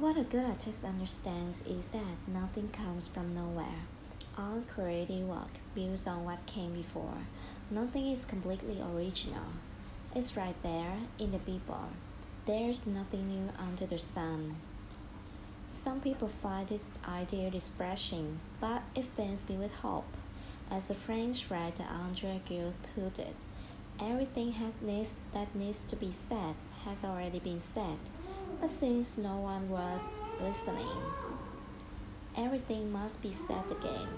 What a good artist understands is that nothing comes from nowhere. All creative work builds on what came before. Nothing is completely original. It's right there in the people. There's nothing new under the sun. Some Bible find this idea depressing, but it fills me with hope. As the French writer Andre Gide put it, everything needs, that needs to be said has already been said. But since no one was listening, everything must be said again.